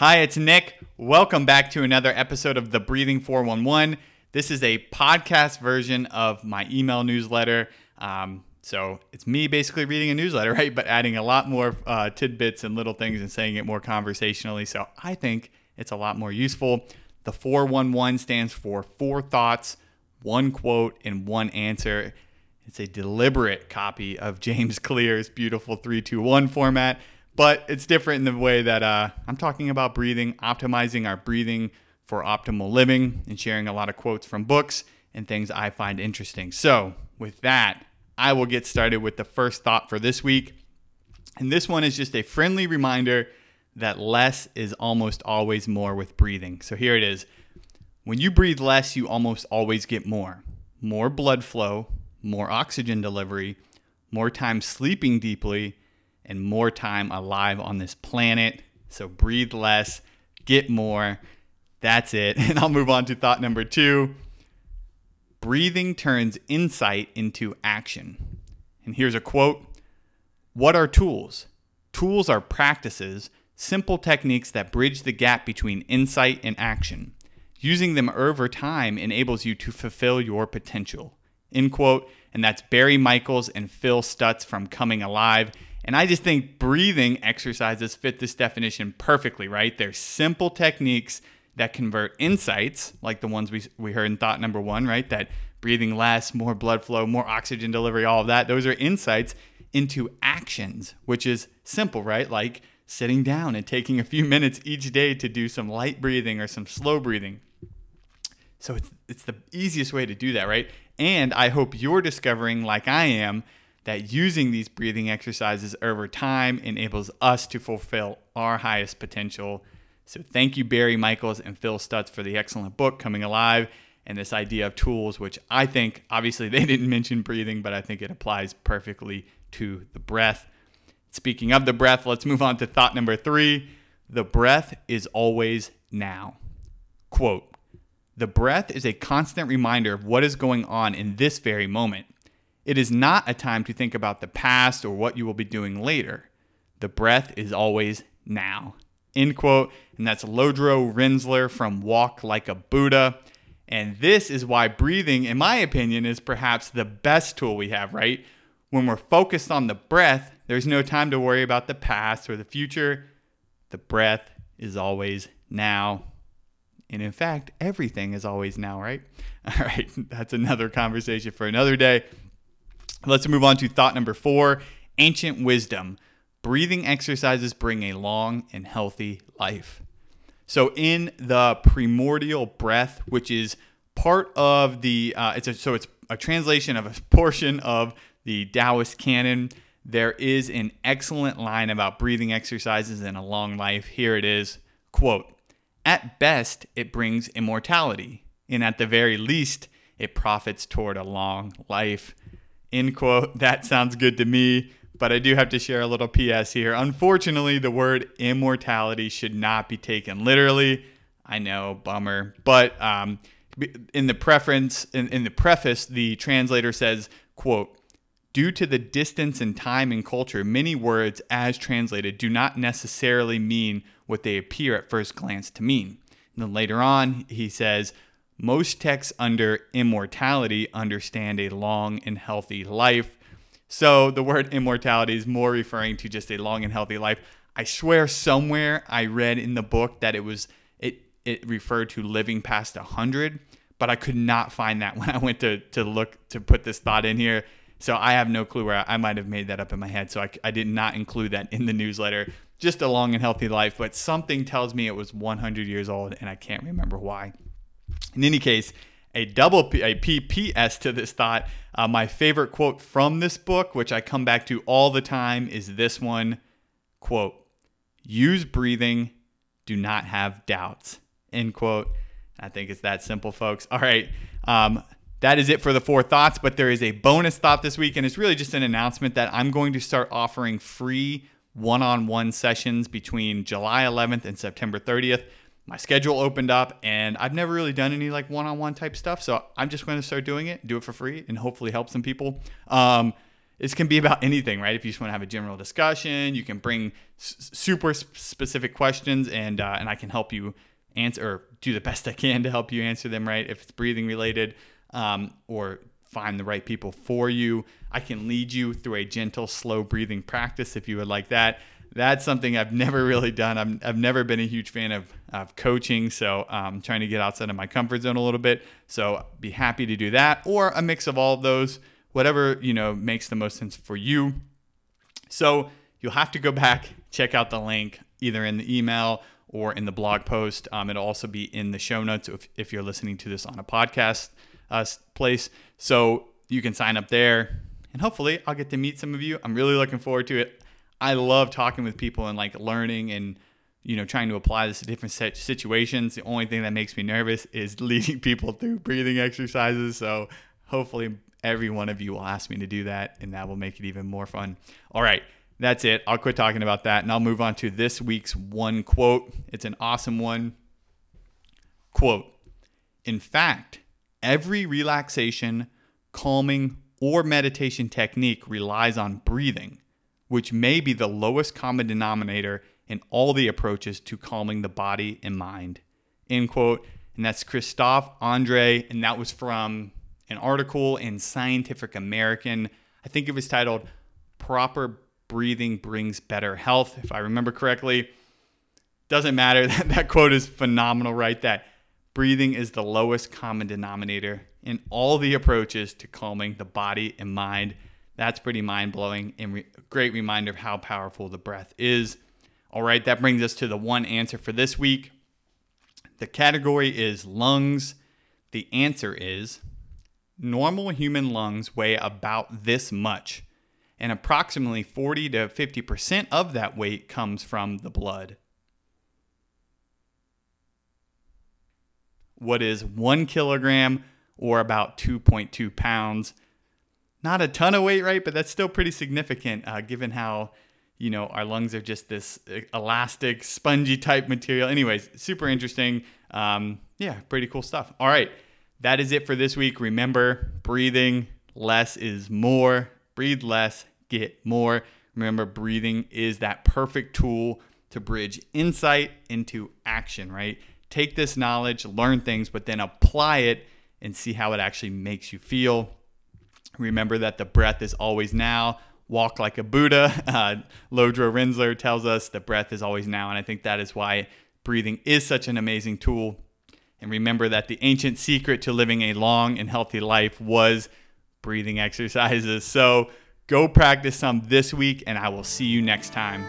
Hi, it's Nick. Welcome back to another episode of the Breathing 411. This is a podcast version of my email newsletter. Um, so it's me basically reading a newsletter, right? But adding a lot more uh, tidbits and little things and saying it more conversationally. So I think it's a lot more useful. The 411 stands for four thoughts, one quote, and one answer. It's a deliberate copy of James Clear's beautiful 321 format but it's different in the way that uh, I'm talking about breathing, optimizing our breathing for optimal living, and sharing a lot of quotes from books and things I find interesting. So, with that, I will get started with the first thought for this week. And this one is just a friendly reminder that less is almost always more with breathing. So, here it is when you breathe less, you almost always get more more blood flow, more oxygen delivery, more time sleeping deeply and more time alive on this planet. So breathe less, get more. That's it. And I'll move on to thought number two. Breathing turns insight into action. And here's a quote What are tools? Tools are practices, simple techniques that bridge the gap between insight and action. Using them over time enables you to fulfill your potential. End quote. And that's Barry Michels and Phil Stutz from Coming Alive. And I just think breathing exercises fit this definition perfectly, right? They're simple techniques that convert insights, like the ones we, we heard in thought number one, right? That breathing less, more blood flow, more oxygen delivery, all of that. Those are insights into actions, which is simple, right? Like sitting down and taking a few minutes each day to do some light breathing or some slow breathing. So it's, it's the easiest way to do that, right? And I hope you're discovering, like I am, that using these breathing exercises over time enables us to fulfill our highest potential. So, thank you, Barry Michels and Phil Stutz, for the excellent book, Coming Alive, and this idea of tools, which I think obviously they didn't mention breathing, but I think it applies perfectly to the breath. Speaking of the breath, let's move on to thought number three. The breath is always now. Quote The breath is a constant reminder of what is going on in this very moment. It is not a time to think about the past or what you will be doing later. The breath is always now. End quote. And that's Lodro Rinzler from Walk Like a Buddha. And this is why breathing, in my opinion, is perhaps the best tool we have, right? When we're focused on the breath, there's no time to worry about the past or the future. The breath is always now. And in fact, everything is always now, right? All right, that's another conversation for another day. Let's move on to thought number four ancient wisdom. Breathing exercises bring a long and healthy life. So, in the primordial breath, which is part of the, uh, it's a, so it's a translation of a portion of the Taoist canon. There is an excellent line about breathing exercises and a long life. Here it is quote, At best, it brings immortality, and at the very least, it profits toward a long life. End quote. That sounds good to me. But I do have to share a little PS here. Unfortunately, the word immortality should not be taken literally. I know, bummer. But um, in the preference, in, in the preface, the translator says, "quote Due to the distance in time and culture, many words, as translated, do not necessarily mean what they appear at first glance to mean." And then later on, he says, most texts under immortality understand a long and healthy life. So the word immortality is more referring to just a long and healthy life. I swear somewhere I read in the book that it was it it referred to living past 100, but I could not find that when I went to to look to put this thought in here. So I have no clue where I, I might have made that up in my head. So I, I did not include that in the newsletter. Just a long and healthy life, but something tells me it was 100 years old and I can't remember why. In any case, a double P, a PPS to this thought. Uh, my favorite quote from this book, which I come back to all the time, is this one quote, use breathing, do not have doubts. End quote. I think it's that simple, folks. All right. Um, that is it for the four thoughts, but there is a bonus thought this week, and it's really just an announcement that I'm going to start offering free one on one sessions between July 11th and September 30th my schedule opened up and I've never really done any like one-on-one type stuff. So I'm just going to start doing it, do it for free and hopefully help some people. Um, this can be about anything, right? If you just want to have a general discussion, you can bring s- super specific questions, and uh, and I can help you answer or do the best I can to help you answer them, right? If it's breathing related, um, or find the right people for you. I can lead you through a gentle, slow breathing practice if you would like that. That's something I've never really done. I'm, I've never been a huge fan of, of coaching, so I'm um, trying to get outside of my comfort zone a little bit. So be happy to do that, or a mix of all of those, whatever you know makes the most sense for you. So you'll have to go back, check out the link either in the email or in the blog post. Um, it'll also be in the show notes if, if you're listening to this on a podcast uh, place. So you can sign up there, and hopefully I'll get to meet some of you. I'm really looking forward to it. I love talking with people and like learning and you know trying to apply this to different situations. The only thing that makes me nervous is leading people through breathing exercises. So hopefully every one of you will ask me to do that, and that will make it even more fun. All right. That's it. I'll quit talking about that and I'll move on to this week's one quote. It's an awesome one. Quote In fact, Every relaxation, calming, or meditation technique relies on breathing, which may be the lowest common denominator in all the approaches to calming the body and mind. End quote. And that's Christophe Andre, and that was from an article in Scientific American. I think it was titled Proper Breathing Brings Better Health, if I remember correctly. Doesn't matter. That, that quote is phenomenal, right? That breathing is the lowest common denominator in all the approaches to calming the body and mind. That's pretty mind blowing and re- great reminder of how powerful the breath is. All right, that brings us to the one answer for this week. The category is lungs. The answer is normal human lungs weigh about this much, and approximately 40 to 50% of that weight comes from the blood. what is one kilogram or about 2.2 pounds. Not a ton of weight, right? But that's still pretty significant uh, given how, you know, our lungs are just this uh, elastic, spongy type material. Anyways, super interesting. Um, yeah, pretty cool stuff. All right. That is it for this week. Remember, breathing less is more. Breathe less, get more. Remember, breathing is that perfect tool to bridge insight into action, right? take this knowledge, learn things, but then apply it and see how it actually makes you feel. Remember that the breath is always now. Walk like a Buddha. Uh, Rinzler tells us the breath is always now. And I think that is why breathing is such an amazing tool. And remember that the ancient secret to living a long and healthy life was breathing exercises. So go practice some this week, and I will see you next time.